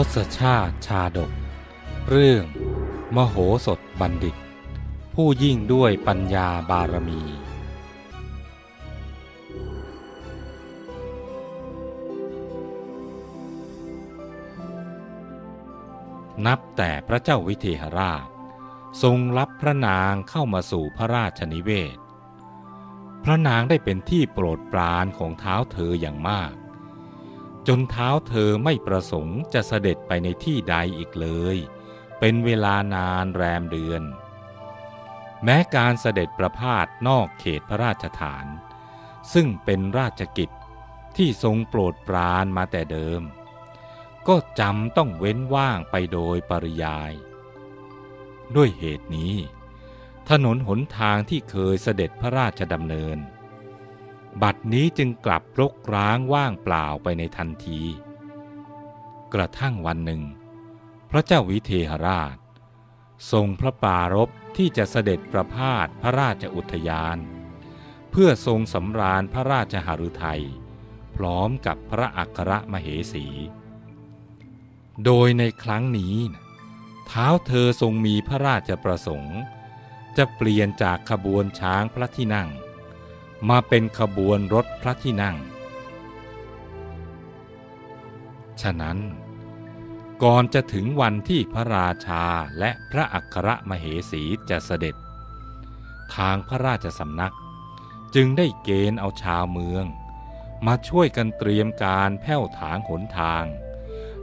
ทศชาติชาดก เรื่อง มโหสถบัณฑิต ผู้ยิ่งด้วยปัญญาบารมี นับแต่พระเจ้าวิเทหราช ทรงรับพระนางเข้ามาสู่พระราชนิเวศ พระนางได้เป็นที่โปรดปรานของเท้าเธออย่างมาก จนเท้าเธอไม่ประสงค์จะเสด็จไปในที่ใดอีกเลย เป็นเวลานานแรมเดือน แม้การเสด็จประพาสนอกเขตพระราชฐาน ซึ่งเป็นราชกิจที่ทรงโปรดปรานมาแต่เดิม ก็จำต้องเว้นว่างไปโดยปริยาย ด้วยเหตุนี้ ถนนหนทางที่เคยเสด็จพระราชดำเนิน บัดนี้จึงกลับรกร้างว่างเปล่าไปในทันที กระทั่งวันหนึ่ง พระเจ้าวิเทหราช ทรงพระปารภที่จะเสด็จประพาสพระราชอุทยาน เพื่อทรงสำราญพระราชหฤทัย พร้อมกับพระอัครมเหสี โดยในครั้งนี้เท้าเธอทรงมีพระราชประสงค์ จะเปลี่ยนจากขบวนช้างพระที่นั่ง มาเป็นขบวนรถพระที่นั่ง ฉะนั้น ก่อนจะถึงวันที่พระราชาและพระอัครมเหสีจะเสด็จ ทางพระราชสำนักจึงได้เกณฑ์เอาชาวเมือง มาช่วยกันเตรียมการแผ้วถางหนทาง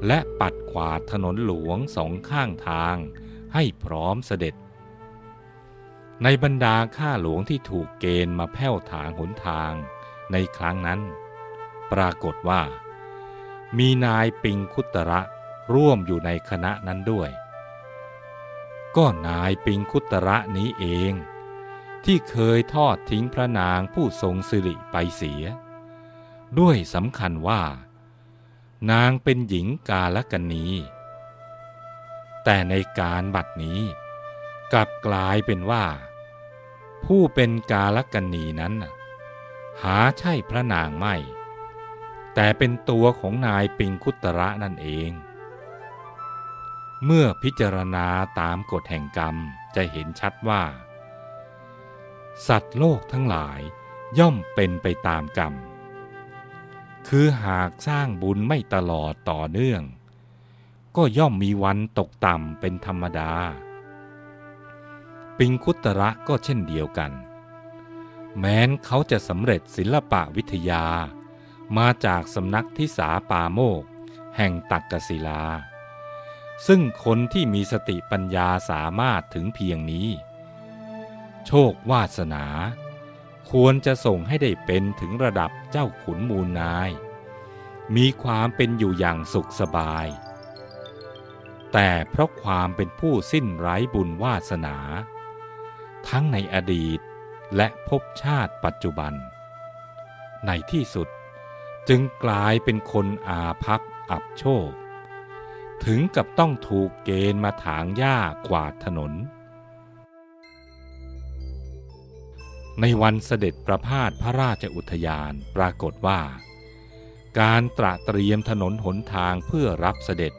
และปัดกวาดถนนหลวงสองข้างทางให้พร้อมเสด็จ ในบรรดาข้าหลวงที่ถูกเกณฑ์มาแผ้วถางหนทางในครั้งนั้น ปรากฏว่า มีนายปิงคุตระร่วมอยู่ในคณะนั้นด้วย ก็นายปิงคุตระนี้เอง ที่เคยทอดทิ้งพระนางผู้ทรงสิริไปเสีย ด้วยสำคัญว่า นางเป็นหญิงกาลกันนีแต่ในการบัดนี้ กลับกลายเป็นว่า ผู้เป็นกาลกันนีนั้น หาใช่พระนางไม่ แต่เป็นตัวของนายปิงคุตระนั่นเอง เมื่อพิจารณาตามกฎแห่งกรรมจะเห็นชัดว่า สัตว์โลกทั้งหลายย่อมเป็นไปตามกรรม คือหากสร้างบุญไม่ตลอดต่อเนื่อง ก็ย่อมมีวันตกต่ำเป็นธรรมดา ปิงคุตระก็เช่นเดียวกัน แม้นเขาจะสำเร็จศิลปะวิทยา มาจากสำนักทิสาปาโมก แห่งตักกศิลา ซึ่งคนที่มีสติปัญญาสามารถถึงเพียงนี้ โชควาสนา ควรจะส่งให้ได้เป็นถึงระดับเจ้าขุนมูลนาย มีความเป็นอยู่อย่างสุขสบายแต่เพราะความเป็นผู้สิ้นไร้บุญวาสนา ทั้งในอดีตและภพชาติปัจจุบัน ในที่สุดจึงกลายเป็นคนอาภัพอับโชค ถึงกับต้องถูกเกณฑ์มาถางหญ้ากวาดถนน ในวันเสด็จประพาสพระราชอุทยานปรากฏว่า การตระเตรียมถนนหนทางเพื่อรับเสด็จ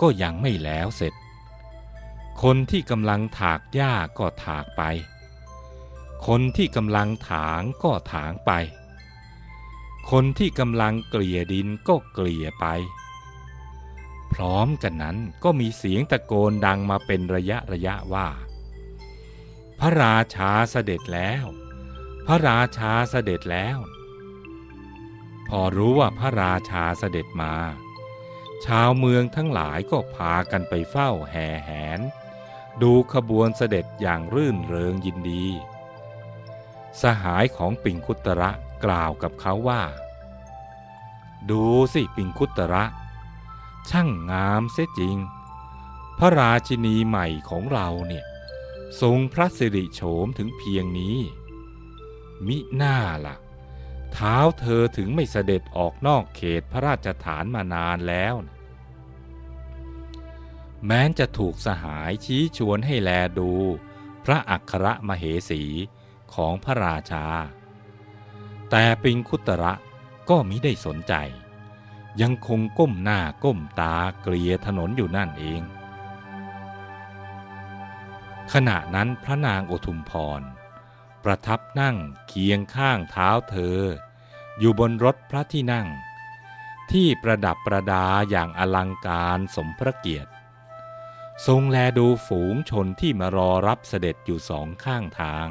ก็ยังไม่แล้วเสร็จ คนที่กำลังถากหญ้าก็ถากไป คนที่กำลังถางก็ถางไป คนที่กำลังเกลี่ยดินก็เกลี่ยไป พร้อมกันนั้นก็มีเสียงตะโกนดังมาเป็นระยะระยะว่า พระราชาเสด็จแล้ว พระราชาเสด็จแล้ว พอรู้ว่าพระราชาเสด็จมาชาวเมืองทั้งหลายก็พากันไปเฝ้าแห่แหน ดูขบวนเสด็จอย่างรื่นเริงยินดี สหายของปิงคุตระกล่าวกับเขาว่า ดูสิปิงคุตระ ช่างงามเสียจริง พระราชินีใหม่ของเราเนี่ยทรงพระสิริโฉมถึงเพียงนี้ มิหน้าละ่ะ เท้าเธอถึงไม่เสด็จออกนอกเขตพระราชฐานมานานแล้วนะ แม้จะถูกสหายชี้ชวนให้แลดู พระอัครมเหสีของพระราชา แต่ปิงคุตระก็มิได้สนใจ ยังคงก้มหน้าก้มตาเกลียถนนอยู่นั่นเอง ขณะนั้นพระนางอุทุมพร ประทับนั่งเคียงข้างเท้าเธอ อยู่บนรถพระที่นั่ง ที่ประดับประดาอย่างอลังการสมพระเกียรติ ทรงแลดูฝูงชนที่มารอรับเสด็จอยู่สองข้างทาง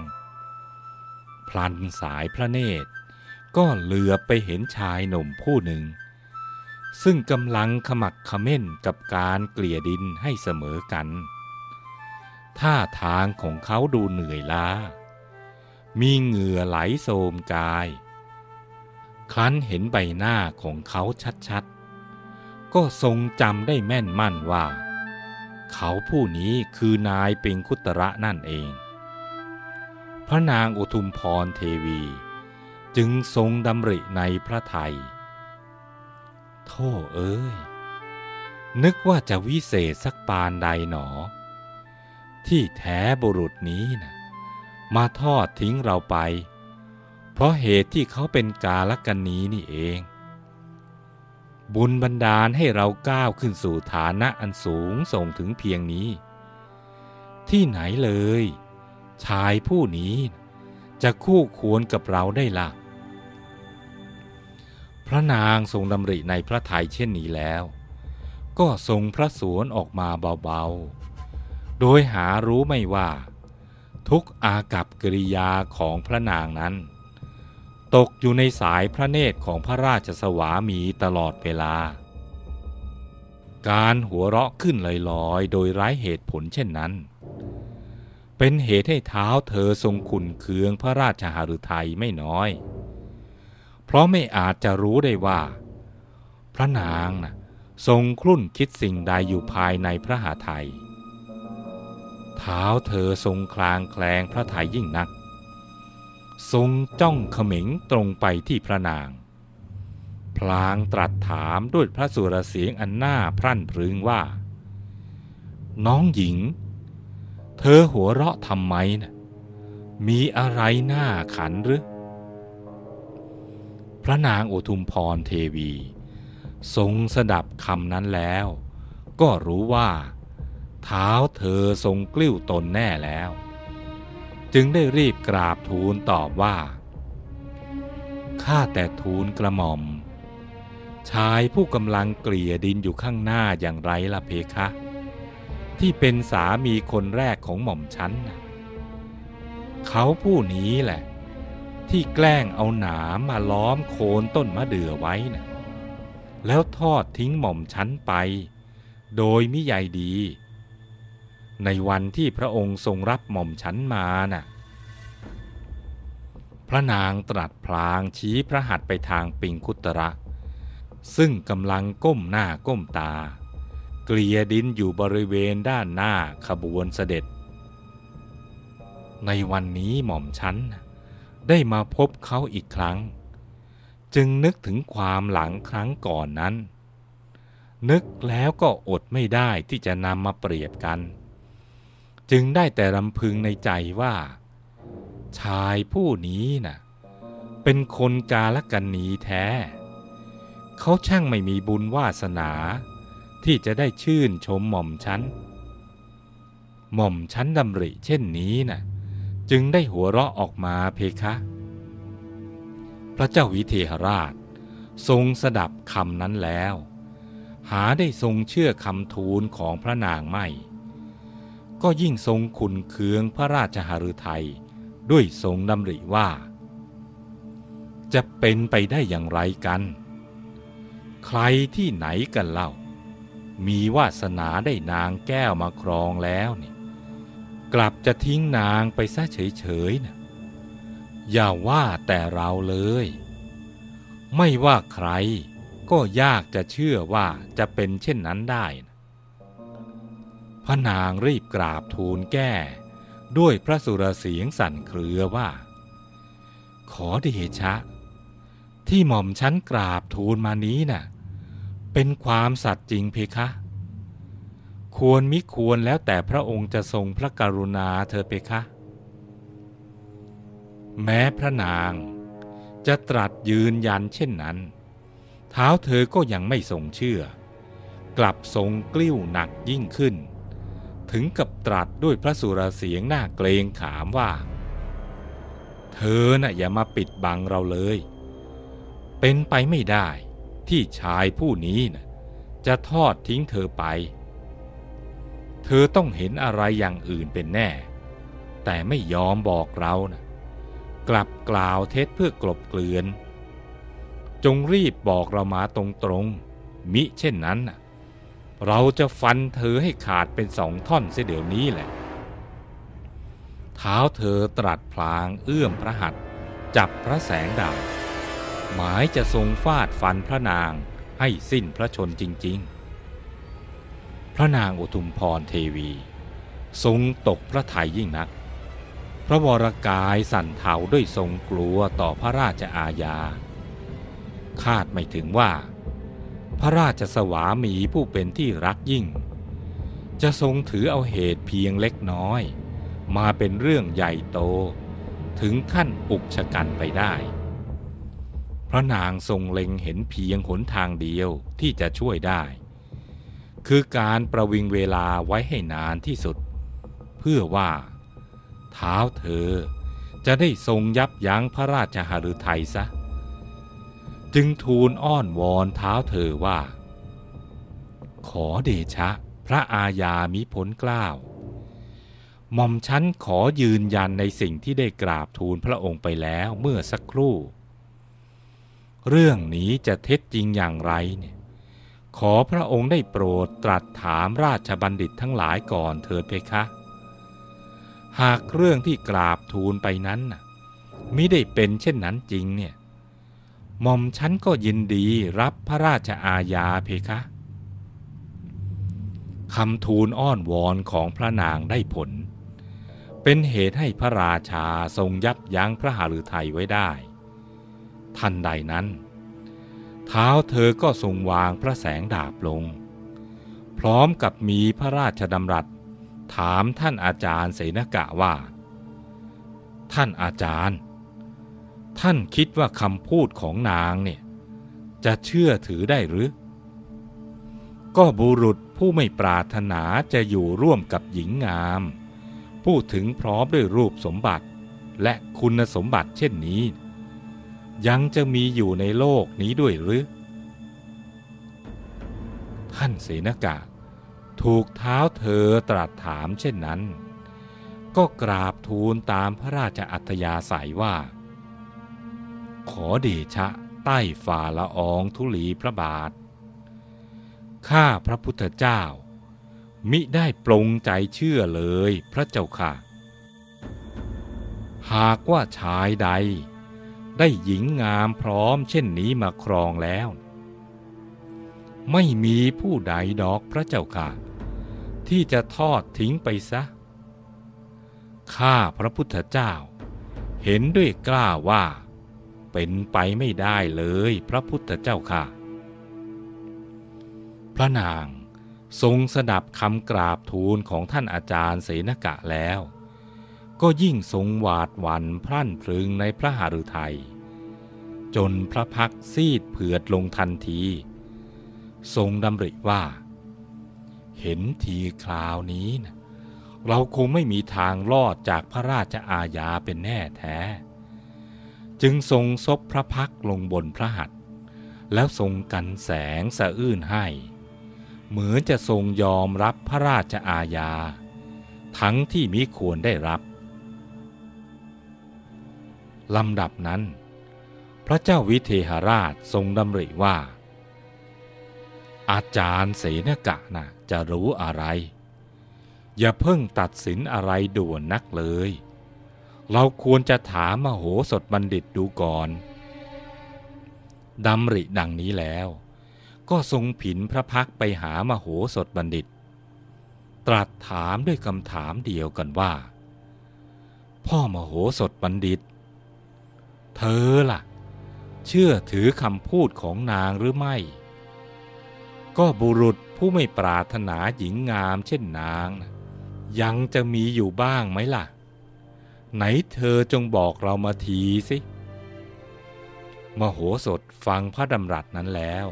พลันสายพระเนตร ก็เหลือไปเห็นชายหนุ่มผู้หนึ่ง ซึ่งกำลังขมักเขม้นกับการเกลี่ยดินให้เสมอกัน ท่าทางของเขาดูเหนื่อยล้า มีเหงื่อไหลโสมกาย ครั้นเห็นใบหน้าของเขาชัดๆ ก็ทรงจำได้แม่นมั่นว่า เขาผู้นี้คือนายเป็งคุตระนั่นเอง พระนางอุทุมพรเทวี จึงทรงดำริในพระไทย โท่เอ้ย นึกว่าจะวิเศษสักปานใดหนอ ที่แท้บุรุษนี้นะมาทอดทิ้งเราไป เพราะเหตุที่เขาเป็นกาลกันนี้นี่เอง บุญบันดาลให้เราก้าวขึ้นสู่ฐานะอันสูงส่งถึงเพียงนี้ ที่ไหนเลย ชายผู้นี้จะคู่ควรกับเราได้ละ่ะ พระนางทรงดำริในพระทัยเช่นนี้แล้ว ก็ทรงพระสวนออกมาเบาๆ โดยหารู้ไม่ว่า ทุกอากับกิริยาของพระนางนั้น ตกอยู่ในสายพระเนตรของพระราชสวามีตลอดเวลา การหัวเราะขึ้นลอยๆ โดยไร้เหตุผลเช่นนั้น เป็นเหตุให้เท้าเธอทรงขุนเคืองพระราชหฤทัยไม่น้อย เพราะไม่อาจจะรู้ได้ว่า พระนางนะทรงคลุ่นคิดสิ่งใดอยู่ภายในพระหาไทย เท้าเธอทรงคลางแคลงพระไทยยิ่งนัก ทรงจ้องเขม็งตรงไปที่พระนาง พลางตรัสถามด้วยพระสุรเสียงอันน่าพรั่นพรึงว่า น้องหญิง เธอหัวเราะทำไมนะมีอะไรหน้าขันหรือ พระนางโอทุมพรเทวี ทรงสดับคำนั้นแล้ว ก็รู้ว่า เท้าเธอทรงกลิ้วตนแน่แล้ว จึงได้รีบกราบทูลตอบว่า ข้าแต่ทูลกระหม่อม ชายผู้กำลังเกลี่ยดินอยู่ข้างหน้าอย่างไรล่ะเพคะ ที่เป็นสามีคนแรกของหม่อมฉันนะเขาผู้นี้แหละ ที่แกล้งเอาหนามมาล้อมโคนต้นมะเดื่อไว้นะแล้วทอดทิ้งหม่อมฉันไป โดยมิใยดี ในวันที่พระองค์ทรงรับหม่อมฉันมาน่ะ พระนางตรัสพลางชี้พระหัตถ์ไปทางปิงคุตระ ซึ่งกำลังก้มหน้าก้มตา เกลียดินอยู่บริเวณด้านหน้าขบวนเสด็จ ในวันนี้หม่อมฉันได้มาพบเขาอีกครั้ง จึงนึกถึงความหลังครั้งก่อนนั้นนึกแล้วก็อดไม่ได้ที่จะนำมาเปรียบกัน จึงได้แต่รำพึงในใจว่า ชายผู้นี้น่ะ เป็นคนกาลกันนีแท้ เขาช่างไม่มีบุญวาสนา ที่จะได้ชื่นชมหม่อมชั้น หม่อมชั้นดำริเช่นนี้น่ะ จึงได้หัวเราะออกมาเพคะ พระเจ้าวิเทหราช ทรงสดับคำนั้นแล้ว หาได้ทรงเชื่อคำทูลของพระนางไม่ ก็ยิ่งทรงขุนเคืองพระราชหฤทัยด้วยทรงดำริว่า จะเป็นไปได้อย่างไรกัน ใครที่ไหนกันเล่า มีวาสนาได้นางแก้วมาครองแล้วนี่กลับจะทิ้งนางไปซะเฉยๆนะอย่าว่าแต่เราเลย ไม่ว่าใครก็ยากจะเชื่อว่าจะเป็นเช่นนั้นได้ พระนางรีบกราบทูลแก้ ด้วยพระสุรเสียงสั่นเครือว่า ขอเดชะ ที่หม่อมชั้นกราบทูลมานี้น่ะ เป็นความสัตย์จริงเพคะ ควรมิควรแล้วแต่พระองค์จะทรงพระกรุณาเธอเพคะ แม้พระนางจะตรัสยืนยันเช่นนั้น เท้าเธอก็ยังไม่ทรงเชื่อ กลับทรงกลิ้วหนักยิ่งขึ้น ถึงกับตรัสด้วยพระสุรเสียงหน้าเกรงขามว่า เธอน่ะอย่ามาปิดบังเราเลย เป็นไปไม่ได้ที่ชายผู้นี้นะจะทอดทิ้งเธอไป เธอต้องเห็นอะไรอย่างอื่นเป็นแน่ แต่ไม่ยอมบอกเรานะกลับกล่าวเท็จเพื่อกลบเกลื่อน จงรีบบอกเรามาตรงๆมิเช่นนั้นน่ะ เราจะฟันเธอให้ขาดเป็นสองท่อนเสียเดี๋ยวนี้แหละ เท้าเธอตรัสพลางเอื้อมพระหัตจับพระแสงดาบหมายจะทรงฟาดฟันพระนางให้สิ้นพระชนจริง ๆ พระนางอุทุมพรเทวี ทรงตกพระทัยยิ่งนัก พระวรกายสั่นเทาด้วยทรงกลัวต่อพระราชอาญา คาดไม่ถึงว่า พระราชสวามีผู้เป็นที่รักยิ่ง จะทรงถือเอาเหตุเพียงเล็กน้อย มาเป็นเรื่องใหญ่โต ถึงขั้นอุกชะกันไปได้ พระนางทรงเล็งเห็นเพียงหนทางเดียวที่จะช่วยได้ คือการประวิงเวลาไว้ให้นานที่สุด เพื่อว่าเท้าเธอจะได้ทรงยับยั้งพระราชหฤทัยซะ จึงทูลอ้อนวอนเท้าเธอว่า ขอเดชะพระอาญามิพ้นกล้าวหม่อมฉันขอยืนยันในสิ่งที่ได้กราบทูลพระองค์ไปแล้วเมื่อสักครู่ เรื่องนี้จะเท็จจริงอย่างไรเนี่ยขอพระองค์ได้โปรดตรัสถามราชบัณฑิตทั้งหลายก่อนเถิดเพคะ หากเรื่องที่กราบทูลไปนั้นน่ะมิได้เป็นเช่นนั้นจริงเนี่ย หม่อมฉันก็ยินดีรับพระราชอาญาเพคะคำทูลอ้อนวอนของพระนางได้ผล เป็นเหตุให้พระราชาทรงยับยั้งพระหฤทัยไว้ได้ ทันใดนั้น เท้าเธอก็ทรงวางพระแสงดาบลง พร้อมกับมีพระราชดำรัส ถามท่านอาจารย์เสนกะว่า ท่านอาจารย์ ท่านคิดว่าคำพูดของนางเนี่ยจะเชื่อถือได้หรือ ก็บุรุษผู้ไม่ปรารถนาจะอยู่ร่วมกับหญิงงาม พูดถึงพร้อมด้วยรูปสมบัติและคุณสมบัติเช่นนี้ ยังจะมีอยู่ในโลกนี้ด้วยหรือ ท่านเสนกะถูกเท้าเธอตรัสถามเช่นนั้น ก็กราบทูลตามพระราชอัธยาศัยว่า ขอเดชะใต้ฝ่าละอองธุลีพระบาท ข้าพระพุทธเจ้า มิได้ปรงใจเชื่อเลยพระเจ้าค่ะ หากว่าชายใด ได้หญิงงามพร้อมเช่นนี้มาครองแล้ว ไม่มีผู้ใดดอกพระเจ้าค่ะ ที่จะทอดทิ้งไปซะ ข้าพระพุทธเจ้า เห็นด้วยกล้าว่า เป็นไปไม่ได้เลยพระพุทธเจ้าค่ะ พระนางทรงสดับคำกราบทูลของท่านอาจารย์เสนกะแล้ว ก็ยิ่งทรงหวาดหวั่นพรั่นพรึงในพระหฤทัยจนพระพักซีดเผือดลงทันที ทรงดำริว่า เห็นทีคราวนี้นะเราคงไม่มีทางรอดจากพระราชอาญาเป็นแน่แท้ จึงทรงซบพระพักลงบนพระหัตถ์แล้วทรงกันแสงสะอื้นให้ เหมือนจะทรงยอมรับพระราชอาญา ทั้งที่มิควรได้รับลำดับนั้น พระเจ้าวิเทหราชทรงดำริว่า อาจารย์เสนกะน่ะจะรู้อะไร อย่าเพิ่งตัดสินอะไรด่วนนักเลย เราควรจะถามมโหสถบัณฑิตดูก่อนดำริดังนี้แล้ว ก็ทรงผินพระพักไปหามโหสถบัณฑิต ตรัสถามด้วยคำถามเดียวกันว่า พ่อมโหสถบัณฑิต เธอล่ะ เชื่อถือคำพูดของนางหรือไม่ ก็บุรุษผู้ไม่ปรารถนาหญิงงามเช่นนาง ยังจะมีอยู่บ้างไหมล่ะ ไหนเธอจงบอกเรามาทีสิมโหสถฟังพระดำรัสนั้นแล้ว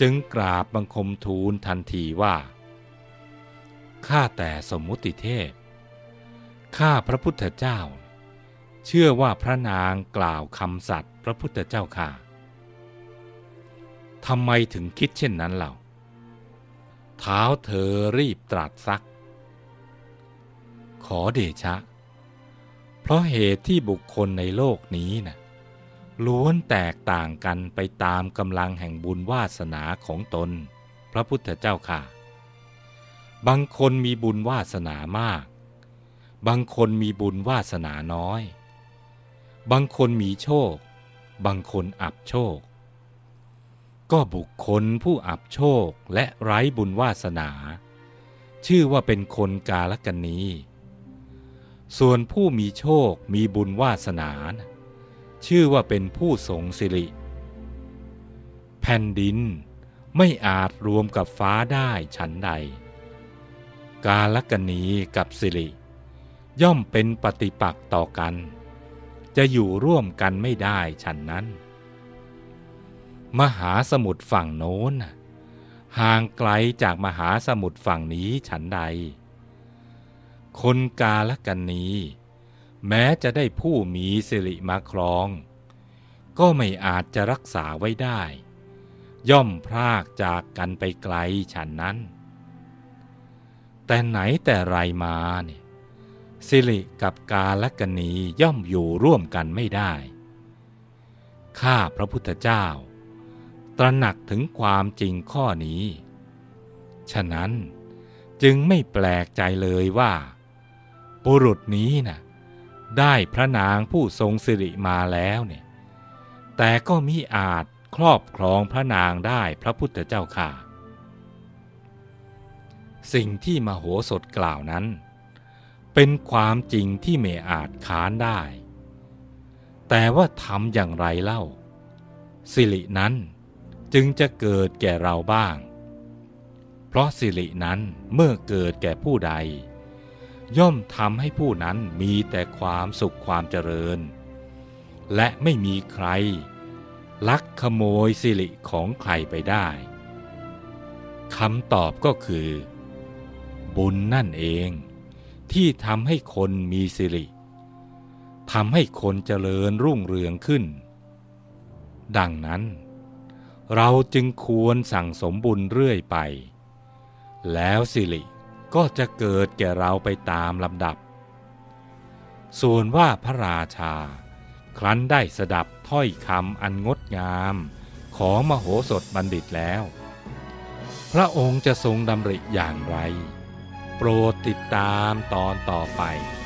จึงกราบบังคมทูลทันทีว่า ข้าแต่สมมุติเทพ ข้าพระพุทธเจ้า เชื่อว่าพระนางกล่าวคำสัตย์พระพุทธเจ้าค่ะทำไมถึงคิดเช่นนั้นเล่าเท้าเธอรีบตรัสซัก ขอเดชะ ราะเหตุที่บุคคลในโลกนี้นะ่ะล้วนแตกต่างกันไปตามกำลังแห่งบุญวาสนาของตน พระพุทธเจ้าค่ะ บางคนมีบุญวาสนามาก บางคนมีบุญวาสนาน้อย บางคนมีโชค บางคนอับโชค ก็บุคคลผู้อับโชคและไร้บุญวาสนา ชื่อว่าเป็นคนกาลกันนี้ ส่วนผู้มีโชคมีบุญวาสนานชื่อว่าเป็นผู้ทรงสิริ แผ่นดินไม่อาจรวมกับฟ้าได้ฉันใด กาลกนีกับสิริ ย่อมเป็นปฏิปักษ์ต่อกัน จะอยู่ร่วมกันไม่ได้ฉันนั้น มหาสมุทรฝั่งโน้นห่างไกลจากมหาสมุทรฝั่งนี้ฉันใด คนกาลกันนีแม้จะได้ผู้มีสิริมาครอง ก็ไม่อาจจะรักษาไว้ได้ ย่อมพรากจากกันไปไกลฉันนั้น แต่ไหนแต่ไรมาเนี่ยสิริกับกาลกนีย่อมอยู่ร่วมกันไม่ได้ ข้าพระพุทธเจ้า ตระหนักถึงความจริงข้อนี้ ฉะนั้นจึงไม่แปลกใจเลยว่า ปุรุษนี้นะ่ะได้พระนางผู้ทรงสิริมาแล้วเนี่ย แต่ก็มิอาจครอบครองพระนางได้พระพุทธเจ้าค่ะ สิ่งที่มโหสถกล่าวนั้น เป็นความจริงที่ไม่อาจค้านได้ แต่ว่าทำอย่างไรเล่า สิรินั้นจึงจะเกิดแก่เราบ้าง เพราะสิรินั้นเมื่อเกิดแก่ผู้ใด ย่อมทำให้ผู้นั้นมีแต่ความสุขความเจริญ และไม่มีใคร ลักขโมยสิริของใครไปได้คำตอบก็คือ บุญนั่นเอง ที่ทำให้คนมีสิริทำให้คนเจริญรุ่งเรืองขึ้น ดังนั้น เราจึงควรสั่งสมบุญเรื่อยไป แล้วสิริ ก็จะเกิดแก่เราไปตามลำดับ ส่วนว่าพระราชา ครั้นได้สดับถ้อยคำอันงดงามของมโหสถบัณฑิตแล้ว พระองค์จะทรงดำริอย่างไร โปรดติดตามตอนต่อไป「